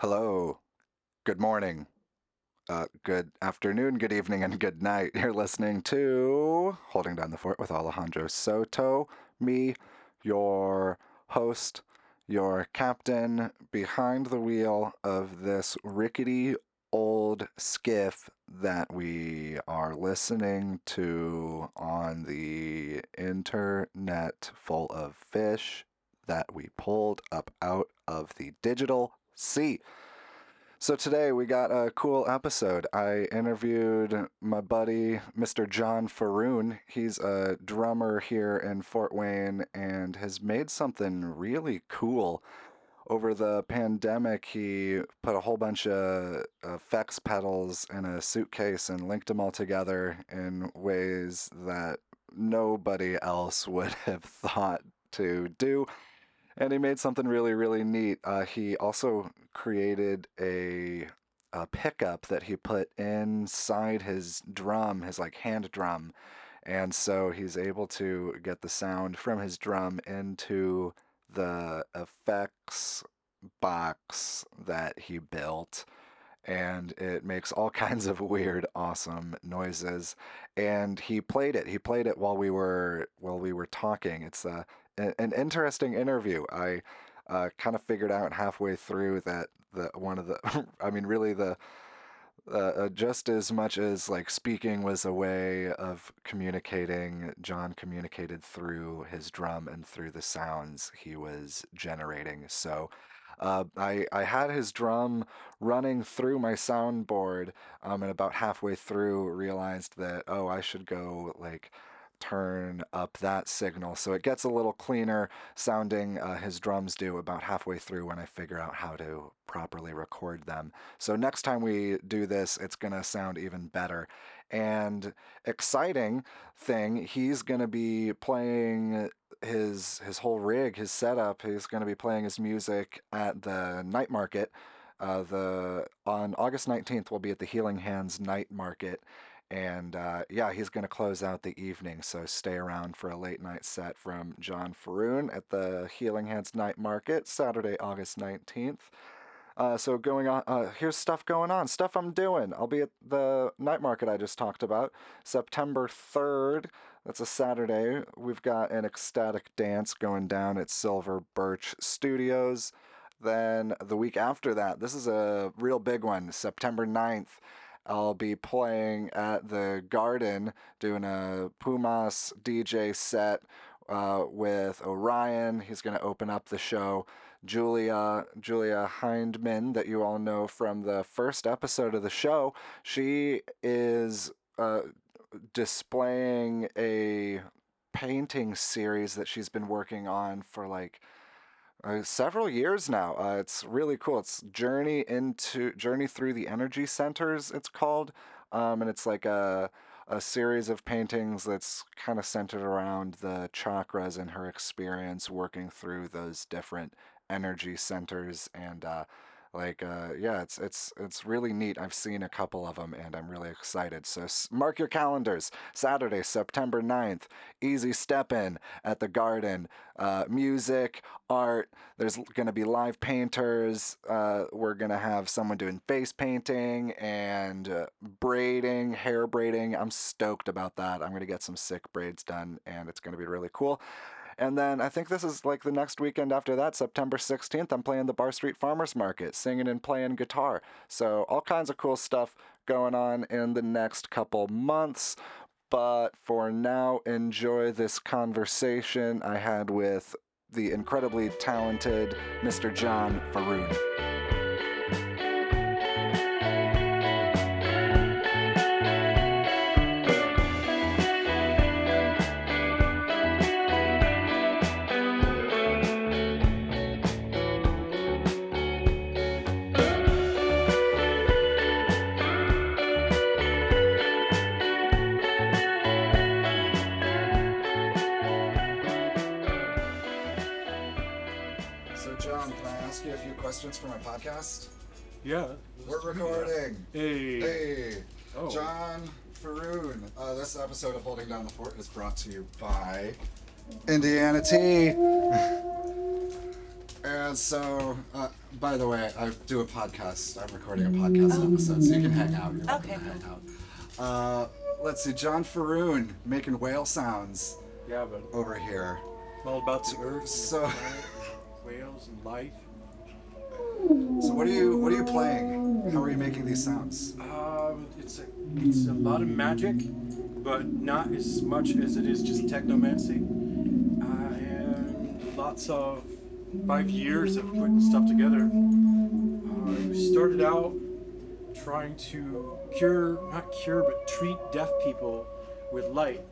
Hello. Good morning. Uh, good afternoon, good evening, and good night. You're listening to Holding Down the Fort with Alejandro Soto. Me, your host, your captain behind the wheel of this rickety old skiff that we are listening to on the internet full of fish that we pulled up out of the digital sea. So today we got a cool episode. I interviewed my buddy, Mr. Jawn Faruun. He's a drummer here in Fort Wayne and has made something really cool. Over the pandemic, he put a whole bunch of effects pedals in a suitcase and linked them all together in ways that nobody else would have thought to do and he made something really really neat uh, he also created a, a pickup that he put inside his drum his like hand drum and so he's able to get the sound from his drum into the effects box that he built and it makes all kinds of weird awesome noises and he played it he played it while we were while we were talking it's a an interesting interview. I uh, kind of figured out halfway through that the one of the, I mean, really the, uh, uh, just as much as like speaking was a way of communicating, Jawn communicated through his drum and through the sounds he was generating. So uh, I, I had his drum running through my soundboard, um, and about halfway through realized that, oh, I should go like turn up that signal so it gets a little cleaner sounding. Uh, his drums do about halfway through when I figure out how to properly record them. So next time we do this, it's going to sound even better. And exciting thing, he's going to be playing his his whole rig, his setup. He's going to be playing his music at the night market. Uh, the on August 19th, we'll be at the Healing Hands Night Market and uh, yeah, he's going to close out the evening. So stay around for a late night set from Jawn Faruun at the Healing Hands Night Market, Saturday, August 19th. Uh, so going on, uh, here's stuff going on, stuff I'm doing. I'll be at the night market I just talked about, September 3rd. That's a Saturday. We've got an ecstatic dance going down at Silver Birch Studios. Then the week after that, this is a real big one, September 9th. I'll be playing at the Garden, doing a Pumas DJ set uh, with Orion. He's going to open up the show. Julia Julia Hindman, that you all know from the first episode of the show, she is uh, displaying a painting series that she's been working on for like uh, several years now. Uh, it's really cool. It's Journey into Journey through the Energy Centers. It's called, um, and it's like a a series of paintings that's kind of centered around the chakras and her experience working through those different energy centers and. Uh, like uh, yeah it's it's it's really neat i've seen a couple of them and i'm really excited so mark your calendars saturday september 9th Easy Steppin' at the garden uh, music art there's going to be live painters uh, we're going to have someone doing face painting and uh, braiding hair braiding i'm stoked about that i'm going to get some sick braids done and it's going to be really cool and then I think this is like the next weekend after that, September 16th, I'm playing the Barr Street Farmers Market, singing and playing guitar. So all kinds of cool stuff going on in the next couple months. But for now, enjoy this conversation I had with the incredibly talented Mr. Jawn Faruun. Questions for my podcast? Yeah. We're recording. Hey. Hey. Oh. Jawn Faruun. Uh, this episode of Holding Down the Fort is brought to you by Indiana Tea. And so, uh, by the way, I do a podcast. I'm recording a podcast episode, so you can hang out. You're welcome Okay, to hang out. Uh, let's see, Jawn Faruun making whale sounds Yeah, but over here. all about the earth, So- and the planet, whales, and life. So, what are you what are you playing? How are you making these sounds? Um, it's a it's a lot of magic, but not as much as it is just technomancy. Uh, and lots of five years of putting stuff together. Uh, I started out trying to cure, not cure, but treat deaf people with light,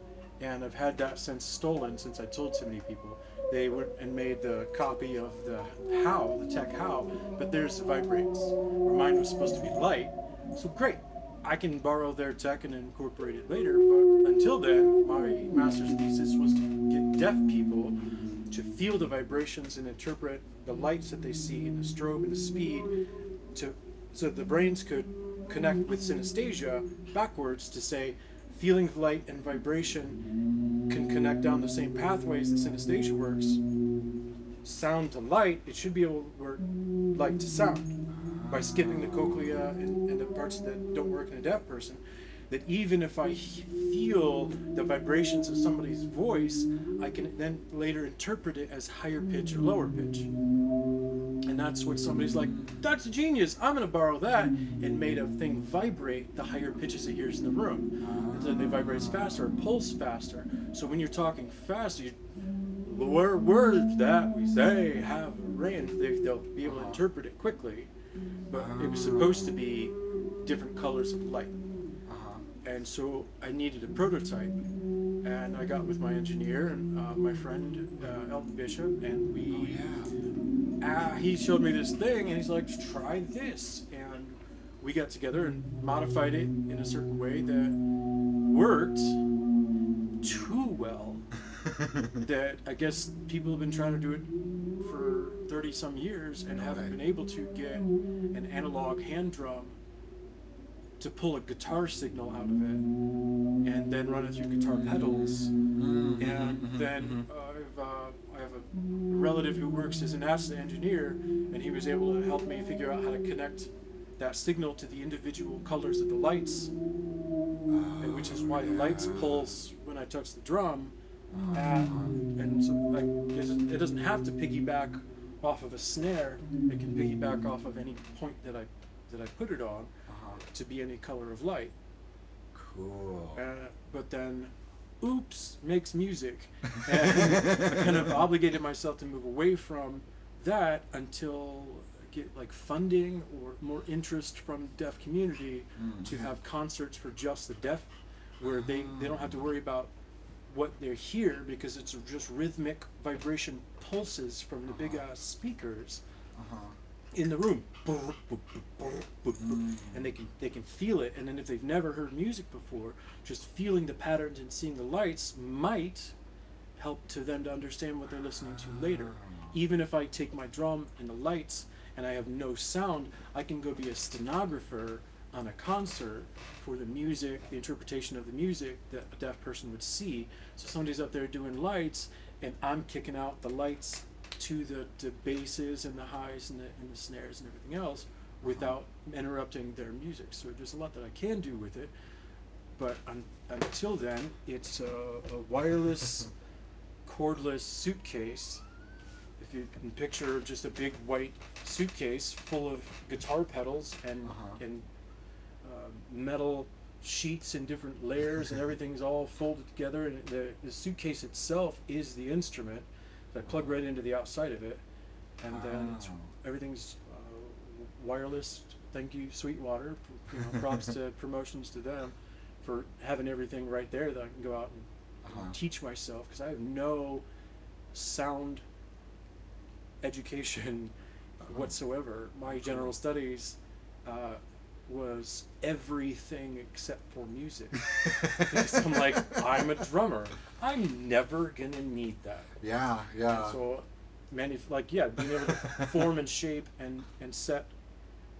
and I've had that since stolen since I told so many people. They went and made the copy of the how, the tech how, but theirs vibrates. Where mine was supposed to be light, so great. I can borrow their tech and incorporate it later, but until then, my master's thesis was to get deaf people to feel the vibrations and interpret the lights that they see and the strobe and the speed to so the brains could connect with synesthesia backwards to say feeling of light and vibration can connect down the same pathways that synesthesia works. Sound to light it should be able to work light to sound. By skipping the cochlea and, and the parts that don't work in a deaf person that even if I feel the vibrations of somebody's voice, I can then later interpret it as higher pitch or lower pitch. And that's what somebody's like, that's a genius, I'm gonna borrow that, and made a thing vibrate the higher pitches it hears in the room. And then it vibrates faster, pulse faster. So when you're talking fast, you lower words that we say have range, they, they'll be able to interpret it quickly. But it was supposed to be different colors of light. And so I needed a prototype, and I got with my engineer and uh, my friend uh, Elton Bishop, and we. Oh yeah. Uh, he showed me this thing, and he's like, "Try this," and we got together and modified it in a certain way that worked too well. that I guess people have been trying to do it for thirty some years and haven't been able to get an analog hand drum to pull a guitar signal out of it and then run it through guitar pedals. And then uh, I've, uh, I have a relative who works as an NASA engineer, and he was able to help me figure out how to connect that signal to the individual colors of the lights, and which is why the lights pulse when I touch the drum. And, and so like, it doesn't have to piggyback off of a snare. It can piggyback off of any point that I that I put it on Uh-huh. to be any color of light. Cool. Uh, but then, oops, makes music. And I kind of obligated myself to move away from that until I get like funding or more interest from deaf community to have concerts for just the deaf, where they, they don't have to worry about what they're hear because it's just rhythmic vibration pulses from the big ass speakers Uh-huh. In the room. And they can they can feel it. And then if they've never heard music before just feeling the patterns and seeing the lights might help to them to understand what they're listening to later. Even if i take my drum and the lights and i have no sound i can go be a stenographer on a concert for the music the interpretation of the music that a deaf person would see. So somebody's up there doing lights and i'm kicking out the lights to the, the basses and the highs and the, and the snares and everything else without interrupting their music. So there's a lot that I can do with it, but un, until then, it's a, a wireless, cordless suitcase. If you can picture just a big white suitcase full of guitar pedals and Uh-huh. and uh, metal sheets in different layers and everything's all folded together and the, the suitcase itself is the instrument I plug right into the outside of it and then it's, Oh. everything's uh, wireless thank you Sweetwater P- you know, props to promotions to them for having everything right there that I can go out and, Uh-huh. teach myself because I have no sound education whatsoever my general studies uh, was everything except for music because I'm like I'm a drummer I'm never gonna need that Yeah, yeah. and so, many like yeah, being able to form and shape and and set,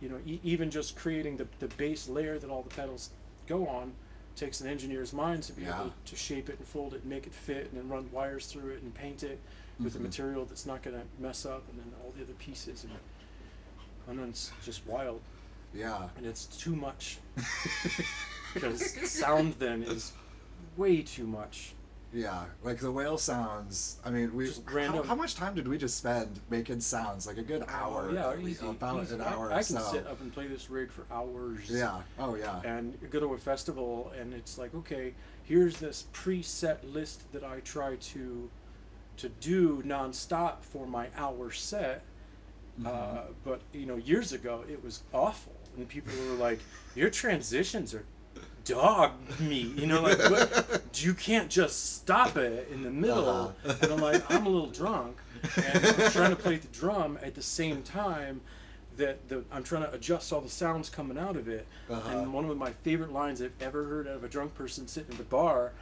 you know, e- even just creating the the base layer that all the pedals go on takes an engineer's mind to be Yeah. able to shape it and fold it and make it fit and then run wires through it and paint it with the Mhm. material that's not going to mess up, and then all the other pieces, and, and then it's just wild, Yeah. and it's too much because sound then is way too much. Yeah, like the whale sounds. I mean, we Just how, how much time did we just spend making sounds? Like a good hour. Oh, yeah, at least, easy. about easy. an I- hour I, or can so. sit up and play this rig for hours. Yeah. Oh yeah. and go to a festival and it's like okay here's this preset list that i try to to do nonstop for my hour set uh, Mm-hmm. but you know years ago it was awful and people were like your transitions are dog meat you know like what, you can't just stop it in the middle Uh-huh. and i'm like i'm a little drunk and i'm trying to play the drum at the same time that the, i'm trying to adjust all the sounds coming out of it Uh-huh. and one of my favorite lines I've ever heard out of a drunk person sitting at the bar,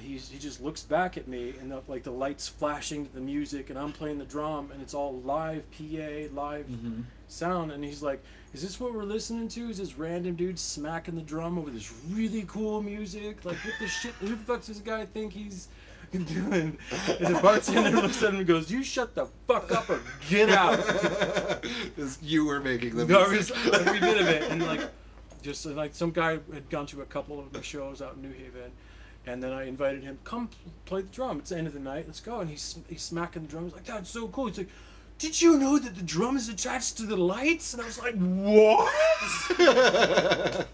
he's, he just looks back at me and the, like the lights flashing to the music and I'm playing the drum and it's all live PA, live Mm-hmm. Sound and he's like, "Is this what we're listening to? Is this random dude smacking the drum over this really cool music? Like what the shit? Who the fuck's this guy think he's?" Doing and the bartender looks at him and goes, "You shut the fuck up or get out." you were making the music. every bit of it, and like, just uh, like some guy had gone to a couple of my shows out in New Haven, and then I invited him, come play the drum. It's the end of the night. Let's go. And he's he's smacking the drums like that's so cool. He's like, did you know that the drum is attached to the lights? And I was like, what?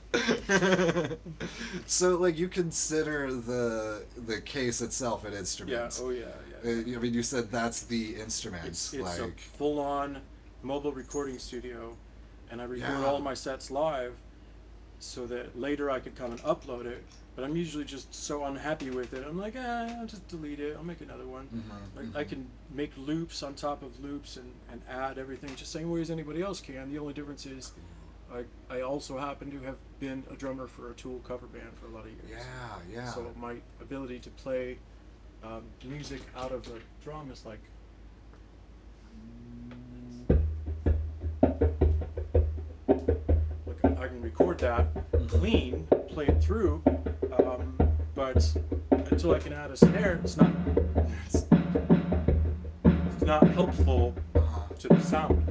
so like you consider the the case itself an yeah. instrument. Oh yeah. Uh, Yeah. I mean, you said that's the instrument. It's it's like, a full-on mobile recording studio, and I record Yeah. all my sets live, so that later I could come and upload it. But I'm usually just so unhappy with it. I'm like, eh, I'll just delete it. I'll make another one. Mhm, I, I mhm. can make loops on top of loops and, and add everything just same way as anybody else can. The only difference is I, I also happen to have been a drummer for a Tool cover band for a lot of years. yeah, yeah. So my ability to play um, music out of a drum is like. I record that clean, play it through, um, but until I can add a snare, it's not. It's, it's not helpful to the sound.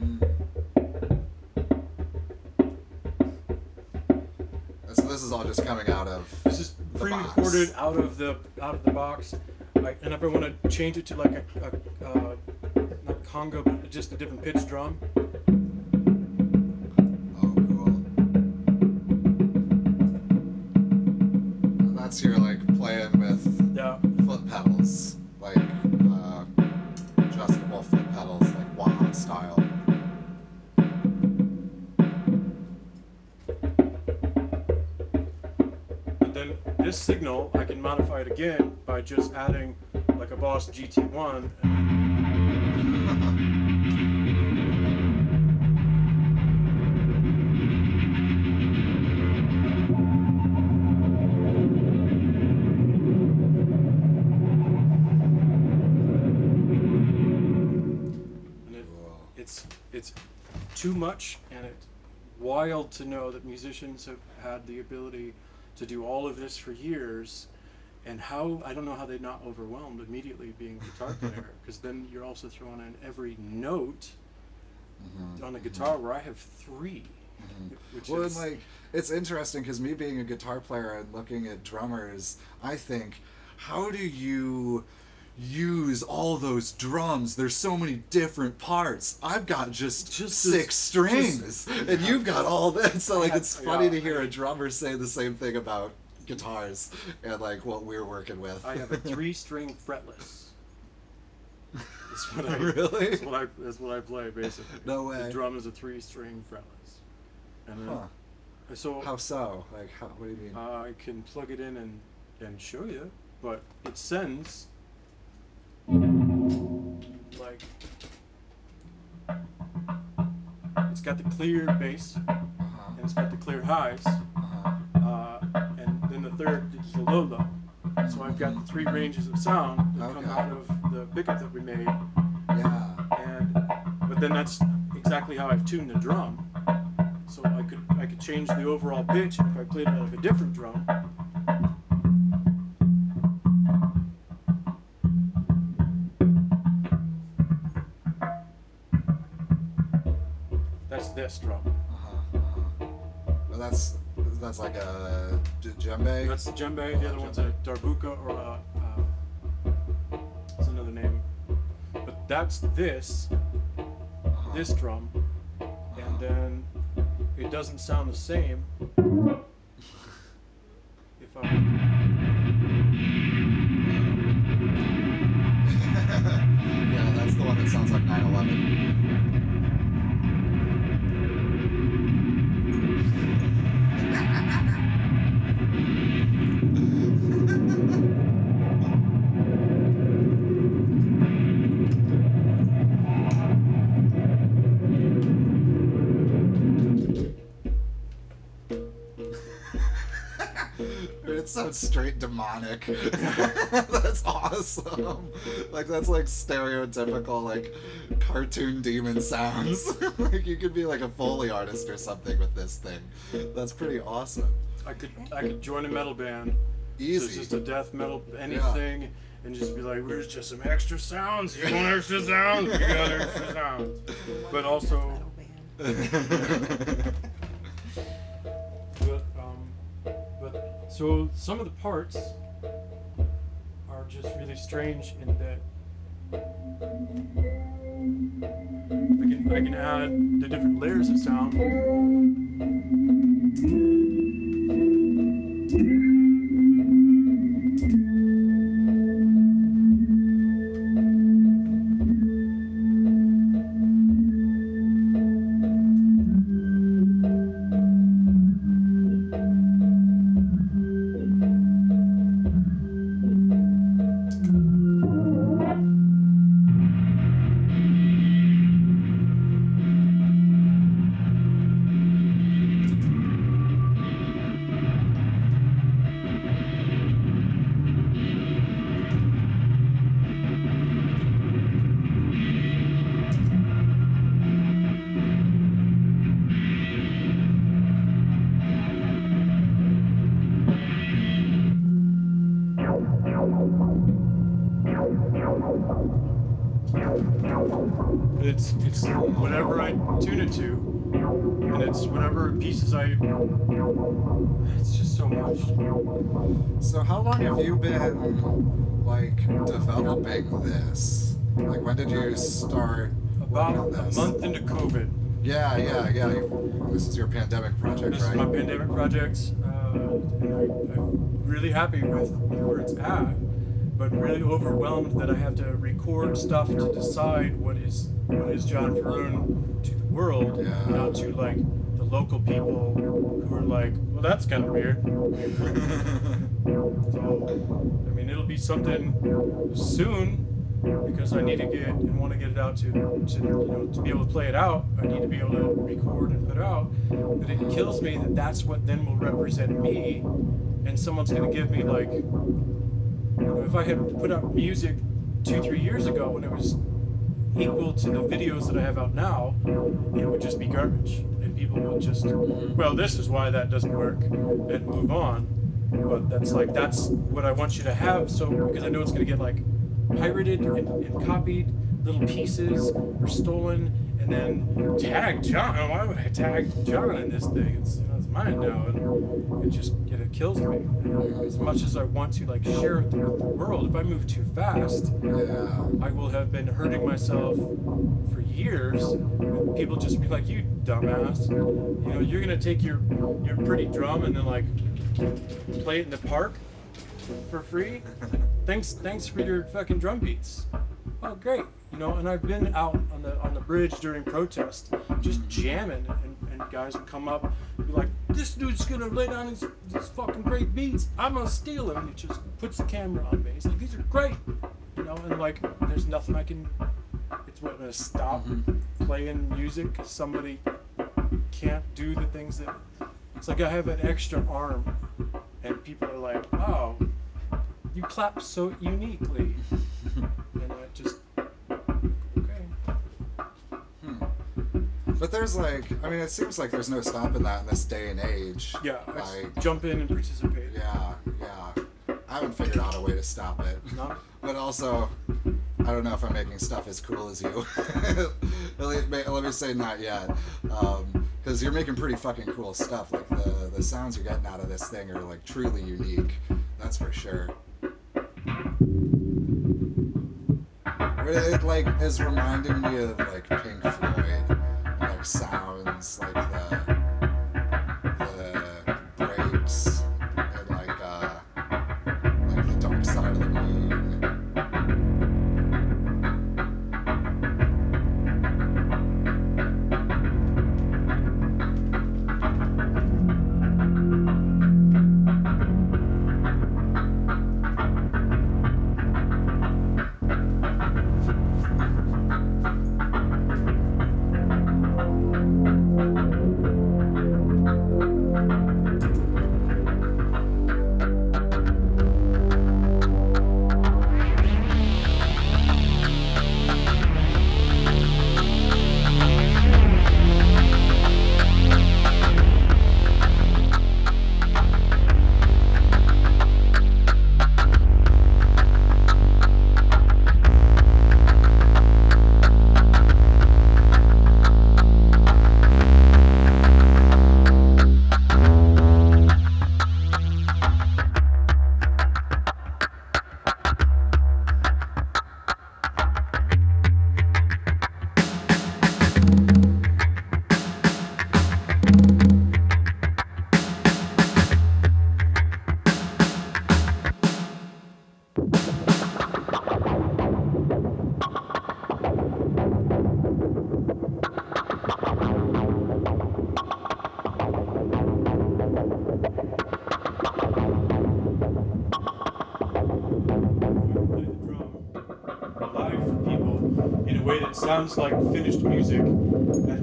Mm. So this is all just coming out of. This is pre-recorded box. out of the out of the box. Like, and if I want to change it to like a, a uh, not conga, but just a different pitch drum, style. But then this signal, I can modify it again by just adding like a Boss GT1. Too much and it's wild to know that musicians have had the ability to do all of this for years and how I don't know how they're not overwhelmed immediately being a guitar player because then you're also throwing in every note Mhm, on the mhm, guitar where I have 3 mhm. which Well, is and like it's interesting because me being a guitar player and looking at drummers, I think, how do you use all those drums? There's so many different parts. I've got just, Just six this- strings, and you've got all that. So like, it's funny yeah, to hear a drummer say the same thing about guitars and like what we're working with. I have a three string fretless. That's what I Really? That's what I that's what I play basically. No way. The drum is a three string fretless. And then Huh. so How so? Like, how, what do you mean? Uh, I can plug it in and, and show you, but it sends like it's got the clear bass uh-huh. and it's got the clear highs, Uh-huh. uh, and then the third is the low low. So I've got the three ranges of sound that come out of the pickup that we made, Yeah. and but then that's exactly how I've tuned the drum. So I could I could change the overall pitch if I played it out of a different drum. This drum. Uh-huh, uh-huh. Well, that's that's like a djembe. That's the djembe. The other one's a darbuka or a. Uh, it's another name. But that's this, Uh-huh. this drum, and then it doesn't sound the same. If I. yeah, that's the one that sounds like 9/11. Sounds straight demonic. that's awesome. Like that's like stereotypical like cartoon demon sounds. like you could be like a foley artist or something with this thing. That's pretty awesome. I could I could join a metal band. So Easy. it's just a death metal anything, and just be like, "Where's just some extra sounds? You want extra sounds? You got extra sounds." But also, so some of the parts are just really strange in that I can I can add the different layers of sound. Like developing this? Like when did you start About a this? month into COVID. Yeah, yeah, yeah. You- This is your pandemic project, This right? This is my pandemic project, uh, and I, I'm really happy with, where it's at, but really overwhelmed that I have to record stuff to decide what is what is Jawn Faruun to the world, Yeah. not to like the local people who are like, well, that's kind of weird. I mean, it'll be something soon because I need to get and want to get it out to, to you know to be able to play it out. I need to be able to record and put out. But it kills me that that's what then will represent me, and someone's gonna give me like, you know, if I had put out music two three years ago when it was equal to the videos that I have out now, it would just be garbage, and people would just, well, this is why that doesn't work, and move on. But that's like that's what I want you to have, so because I know it's gonna get like pirated and, and copied, little pieces or stolen, and then tag Jawn. Oh, why would I tag Jawn in this thing? It's, you know, it's mine now, and it just it, kills me. As much as I want to like share it with the world, if I move too fast. I will have been hurting myself for years. People just be like, "You dumbass! You know, you're gonna take your your pretty drum and then like play it in the park for free. Thanks, thanks for your fucking drum beats. Oh, great! You know, and I've been out on the on the bridge during protest, just jamming, and, and guys would come up, and be like, "This dude's gonna lay down these, these fucking great beats. I'm gonna steal them." And he just puts the camera on me. He's like, "These are great," you know, and like, there's nothing I can. It's what I'm gonna stop mm-hmm. playing music somebody can't do the things that. It's like I have an extra arm, and people are like, "Wow, you clap so uniquely," and I just okay. Hmm. But there's like, I mean, it seems like there's no stopping that in this day and age. Yeah, I Like, jump in and participate. yeah, yeah. I haven't figured out a way to stop it. No? But also, I don't know if I'm making stuff as cool as you. let, me, let me say not yet, um, because you're making pretty fucking cool stuff. Like the the sounds you're getting out of this thing are like truly unique. That's for sure. But It like is reminding me of like Pink Floyd, like sounds like the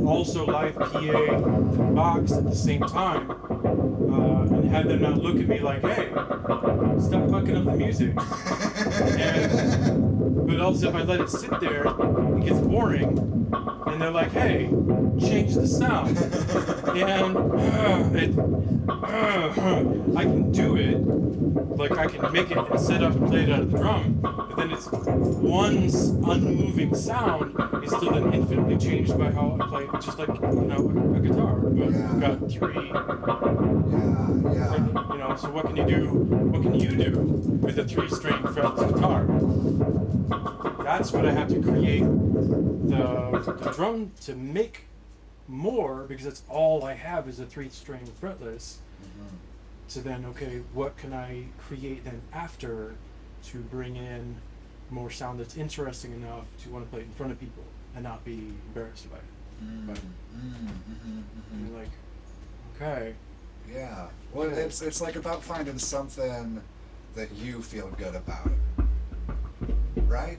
also live PA box at the same time uh, and have them not look at me like hey stop fucking up the music. And, but also if I let it sit there it gets boring and they're like hey change the sound and uh, it, uh, I can do it like I can make it and set up and play it out of the drum, but then it's one unmoving sound is still then infinitely changed by how I play, just like you know a, guitar. But Yeah. you've got three, Yeah, yeah. you know. So what can you do? What can you do with a three-string fretless guitar? That's what I have to create the, the drum to make more because that's all I have is a three-string fretless So then okay what can i create then after to bring in more sound that's interesting enough to want to play it in front of people and not be embarrassed by it? Mm, But- mm, mhm, mhm. you're like okay. Yeah. Well, it's it's like about finding something that you feel good about, right?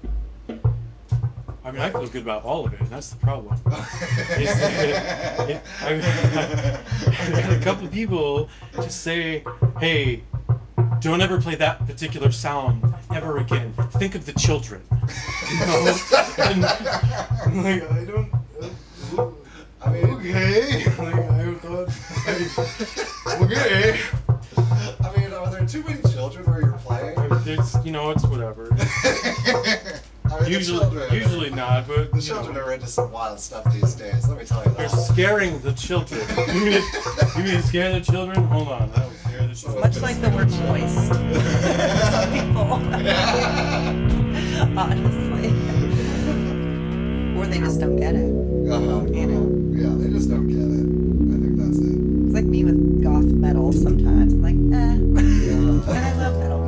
i mean i feel good about all of it and that's the problem. It- I've a couple people just say hey don't ever play that particular sound ever again. Think of the children. You know? And I'm like i don't uh, I mean, okay. like, i thought okay you know it's whatever I mean, usually children- usually not but The children know, are into some wild stuff these days. Let me tell you they're scaring the children you mean you mean scare the children hold on that would scare the children Much like the word voice. For some people. Honestly. Or they just don't get it. Uh-huh. You know. Yeah, they just don't get it. I think that's it. It's like me with goth metal sometimes. I'm like, eh. Yeah. and I love metal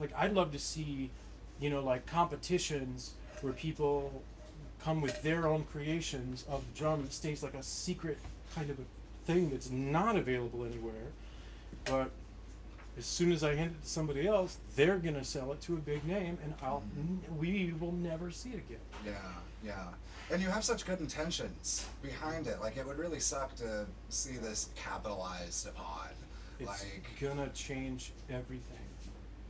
like, I'd love to see, you know, like competitions where people come with their own creations of the drum and it stays like a secret kind of a thing that's not available anywhere. But as soon as I hand it to somebody else, they're gonna sell it to a big name, and I'll mm-hmm. n- we will never see it again. Yeah, yeah. And you have such good intentions behind it. Like it would really suck to see this capitalized upon. It's like gonna change everything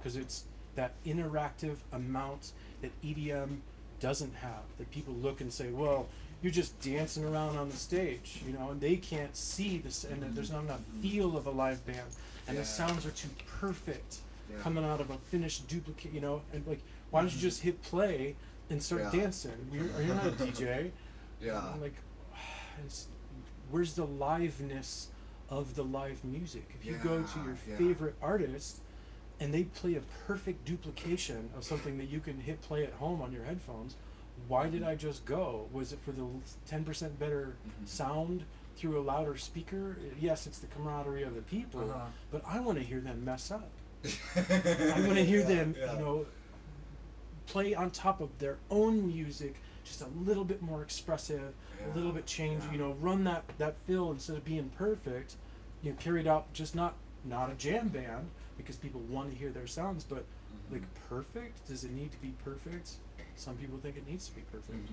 because it's that interactive amount that EDM doesn't have. That people look and say, "Well, you're just dancing around on the stage," you know, and they can't see this, and there's not enough feel of a live band, and Yeah. the sounds are too perfect Yeah. coming out of a finished duplicate, you know, and like, why don't you mm-hmm. just hit play and start Yeah. dancing? You're, you're not a DJ. yeah. And, like it's, where's the liveness of the live music if you go to your favorite artist and they play a perfect duplication of something that you can hit play at home on your headphones why did i just go was it for the 10% better Mhm. sound through a louder speaker yes it's the camaraderie of the people Uh-huh. but i want to hear them mess up I want to hear Yeah, them, yeah. you know, play on top of their own music, just a little bit more expressive, a little bit change. yeah. You know, run that that fill instead of being perfect. You know, carried out just not not a jam band because people want to hear their sounds, but Mm-hmm. like perfect. Does it need to be perfect? Some people think it needs to be perfect.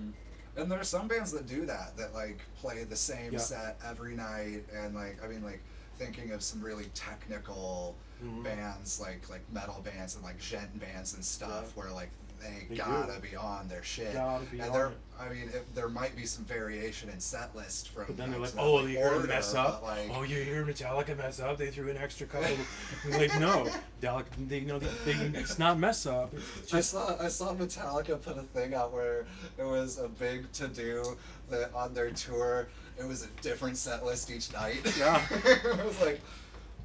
And there are some bands that do that, that like play the same Yeah. set every night, and like I mean, like thinking of some really technical Mhm. bands, like like metal bands and like djent bands and stuff, Yeah. where like they, They gotta do. be on their shit. Gotta be and on there, it. I mean, it, there might be some variation in set list from. But then they're like, oh, you mess up. like, oh, you hear Metallica mess up. They threw an extra couple. Like, no, Dalek, they know that they, it's not mess up. It's I saw I saw Metallica put a thing out where it was a big to do that on their tour it was a different set list each night. Yeah. it was like,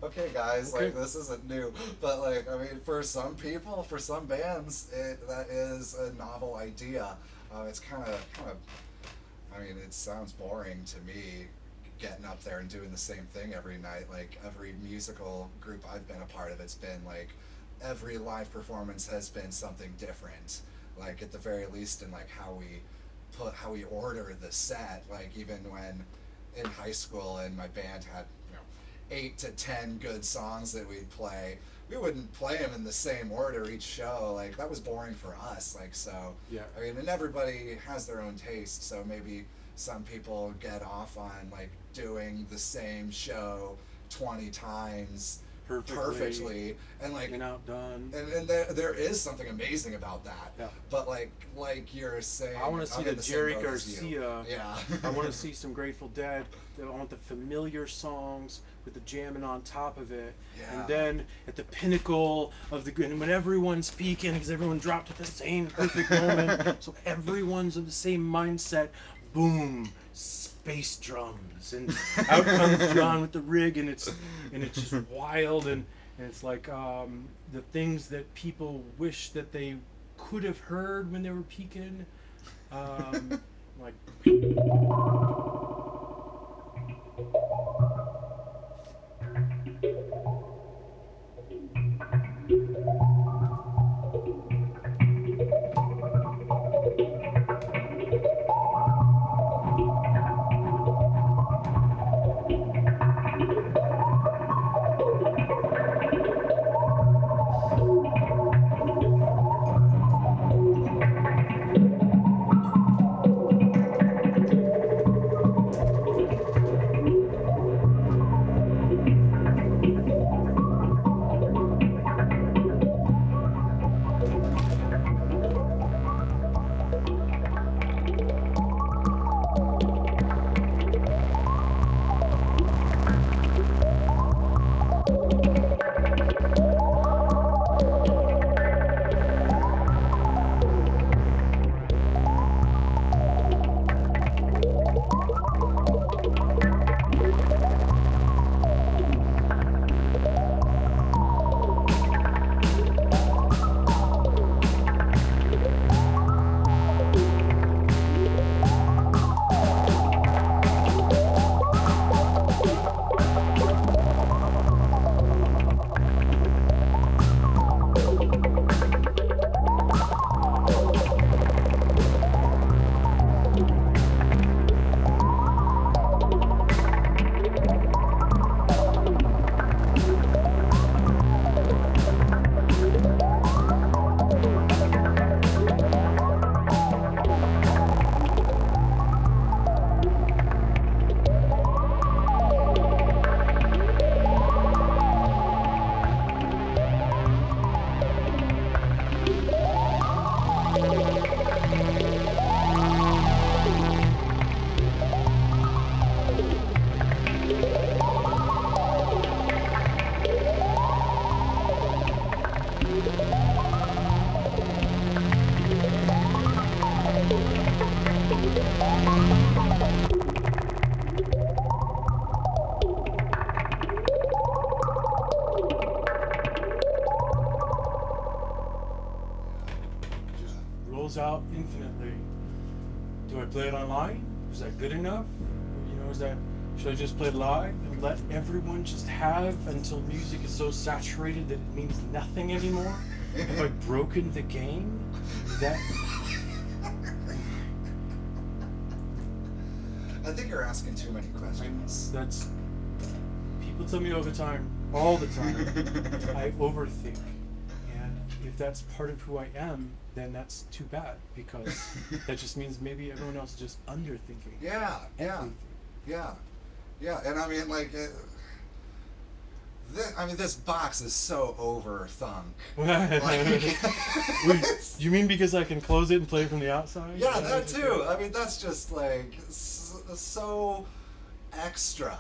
okay guys, Okay. like this isn't new. But like I mean for some people, for some bands, it that is a novel idea. Uh, it's kinda kinda I mean, it sounds boring to me getting up there and doing the same thing every night. Like every musical group I've been a part of, it's been like every live performance has been something different. Like at the very least in like how we put how we order the set. Like even when in high school and my band had eight to ten good songs that we'd play. We wouldn't play them in the same order each show. Like that was boring for us. Like so. Yeah. I mean, and everybody has their own taste. So maybe some people get off on like doing the same show twenty times Perfectly. perfectly, and like and outdone. and, and there, there is something amazing about that. Yeah. But like like you're saying, I want to see I'm the Jerry boat as you. Garcia. Yeah. I want to see some Grateful Dead. I want the familiar songs with the jamming on top of it, Yeah. and then at the pinnacle of the and when everyone's peaking because everyone dropped at the same perfect moment, so everyone's of the same mindset. Boom, space drums, and out comes Jawn with the rig, and it's and it's just wild, and and it's like um, the things that people wish that they could have heard when they were peaking. Um, like just play live and let everyone just have until music is so saturated that it means nothing anymore? Have I broken the game? That I think you're asking too many questions. that's people tell me all the time, all the time. I overthink. And if that's part of who I am, then that's too bad because that just means maybe everyone else is just underthinking. Yeah, yeah, everything. yeah, yeah. Yeah, and I mean, like, uh, thi- I mean, this box is so overthunk. Wait, you mean because I can close it and play it from the outside? Yeah, that too. I mean, that's just like so extra,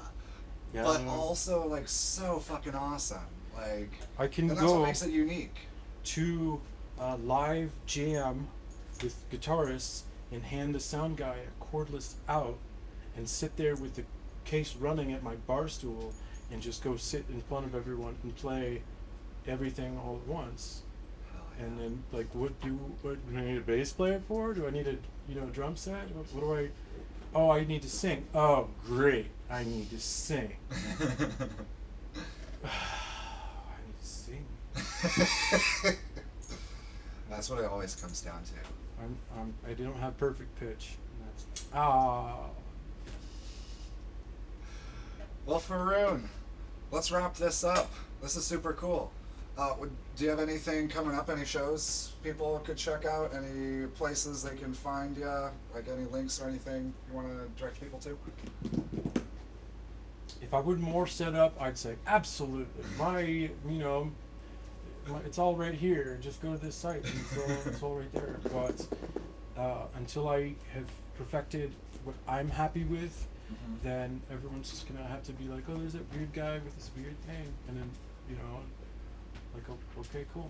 Yeah, but also like so fucking awesome. Like, I can and that's what go makes it unique. to a live jam with guitarists and hand the sound guy a cordless out and sit there with the case running at my bar stool and just go sit in front of everyone and play everything all at once. And then like what do what do I need a bass player for? Do I need a you know drum set? What, what do I Oh, I need to sing. Oh, great. I need to sing. I need to sing. That's what it always comes down to. I'm, I'm, I don't have perfect pitch. And that's, ah, Well, Faruun, let's wrap this up. This is super cool. Uh, would, do you have anything coming up? Any shows people could check out? Any places they can find you? Like any links or anything you want to direct people to? if I would more set up, I'd say absolutely. My, you know, my, it's all right here. Just go to this site. And it's, all, it's all right there. But uh, until I have perfected what I'm happy with, then everyone's just gonna have to be like, oh, there's that weird guy with this weird thing, and then, you know, like, o- okay, cool.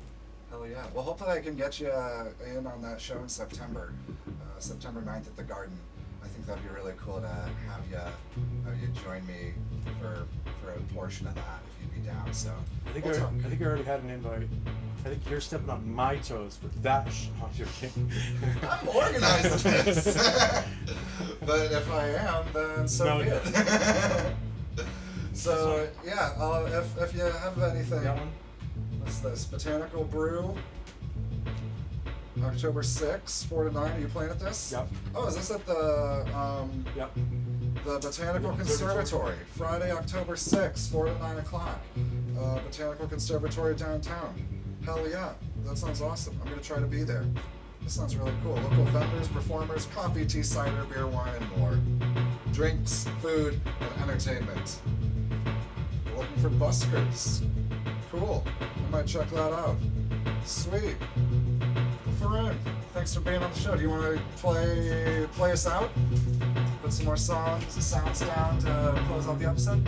Hell yeah. Well, hopefully I can get you uh, in on that show in September, uh, September 9th at the Garden. I think that'd be really cool to have you have you join me for for a portion of that if you'd be down. So I think we'll I. I think I already had an invite. I think you're stepping on my toes with that. Sh- oh, you're kidding. I'm organized in this. but if I am, then so No, be it. so yeah, uh, if if you have anything, That one? what's this? Botanical Brew. October 6th, 4 to 9. Are you playing at this? Yep. Oh, is this at the um, Yep. the Botanical Observatory. Conservatory? Friday, October 6th, 4 to 9 o'clock. Uh, Botanical Conservatory downtown. Hell yeah, that sounds awesome. I'm to try to be there. This sounds really cool. Local vendors, performers, coffee, tea, cider, beer, wine, and more. Drinks, food, and entertainment. We're looking for buskers. Cool. I might check that out. Sweet. Faruun, thanks for being on the show. Do you want to play play us out? Put some more songs, sounds down uh, to close out the episode?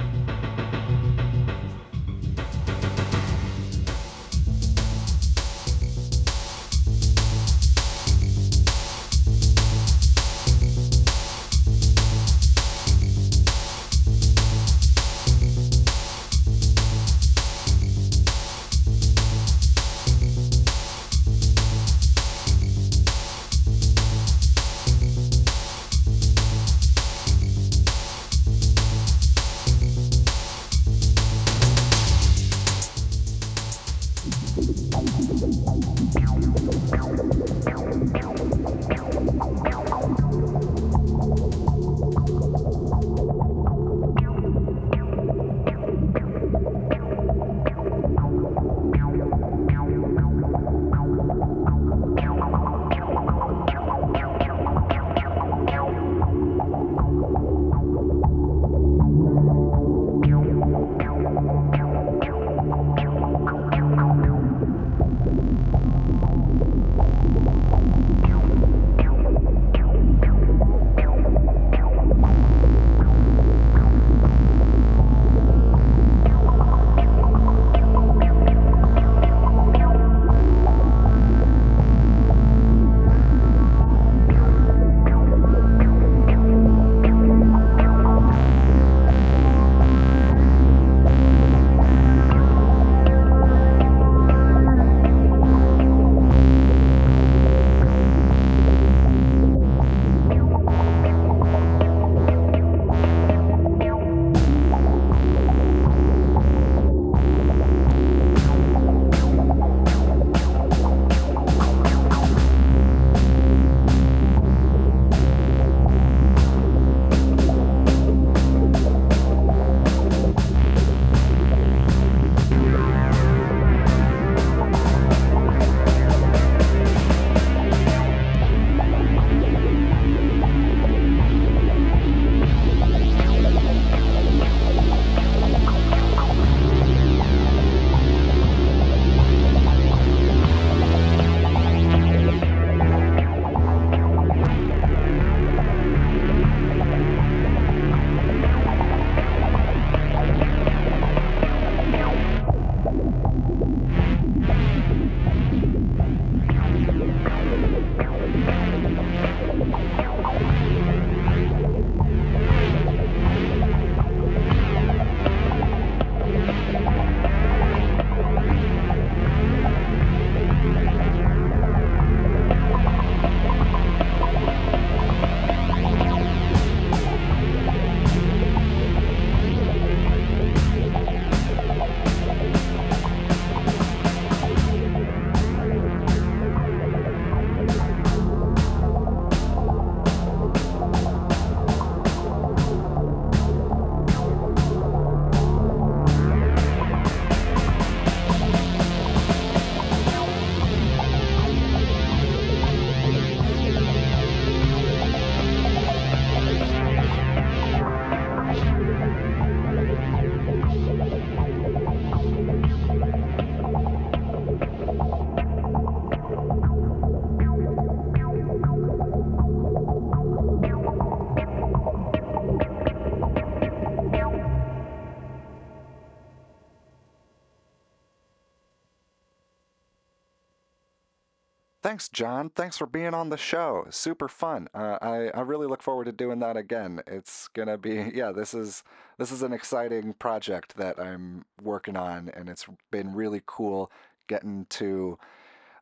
Thanks, Jawn. Thanks for being on the show. Super fun. Uh, I I really look forward to doing that again. It's gonna be yeah. This is this is an exciting project that I'm working on, and it's been really cool getting to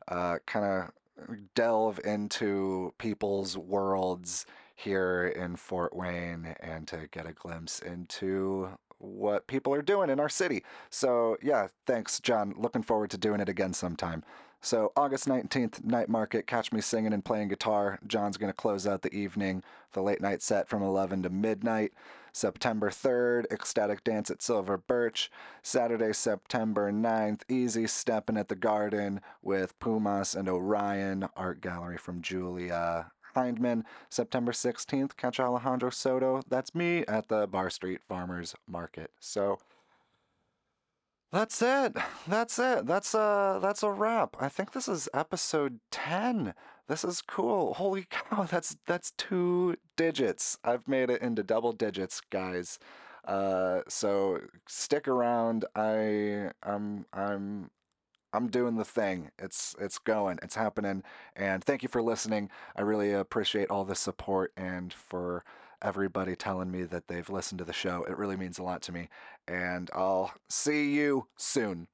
uh, kind of delve into people's worlds here in Fort Wayne and to get a glimpse into what people are doing in our city. So, yeah, thanks, Jawn. Looking forward to doing it again sometime. So, August 19th, Night Market, catch me singing and playing guitar. Jawn's going to close out the evening, the late night set from 11 to midnight. September 3rd, Ecstatic Dance at Silver Birch. Saturday, September 9th, Easy Steppin' at the Garden with Pumas and Orion Art Gallery from Julia Hindman. September 16th, catch Alejandro Soto. That's me at the Barr Street Farmers Market. So that's it. That's it. That's a that's a wrap. I think this is episode 10. This is cool. Holy cow, that's that's two digits. I've made it into double digits, guys. Uh, so stick around. I I'm I'm I'm doing the thing. It's it's going. It's happening. And thank you for listening. I really appreciate all the support and for everybody telling me that they've listened to the show. It really means a lot to me. And I'll see you soon.